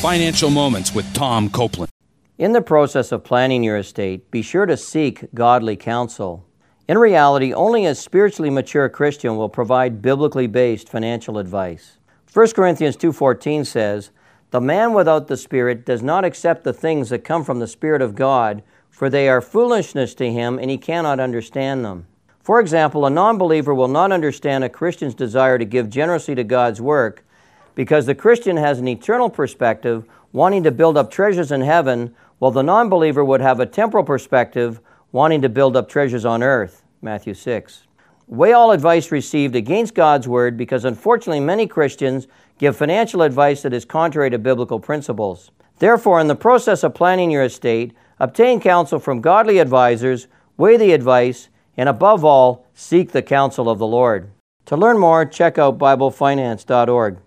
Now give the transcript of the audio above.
Financial Moments with Tom Copeland. In the process of planning your estate, be sure to seek godly counsel. In reality, only a spiritually mature Christian will provide biblically based financial advice. 1 Corinthians 2:14 says, "The man without the Spirit does not accept the things that come from the Spirit of God, for they are foolishness to him and he cannot understand them." For example, a non-believer will not understand a Christian's desire to give generously to God's work because the Christian has an eternal perspective, wanting to build up treasures in heaven, while the non believer would have a temporal perspective, wanting to build up treasures on earth. Matthew 6. Weigh all advice received against God's word because unfortunately many Christians give financial advice that is contrary to biblical principles. Therefore, in the process of planning your estate, obtain counsel from godly advisors, weigh the advice, and above all, seek the counsel of the Lord. To learn more, check out BibleFinance.org.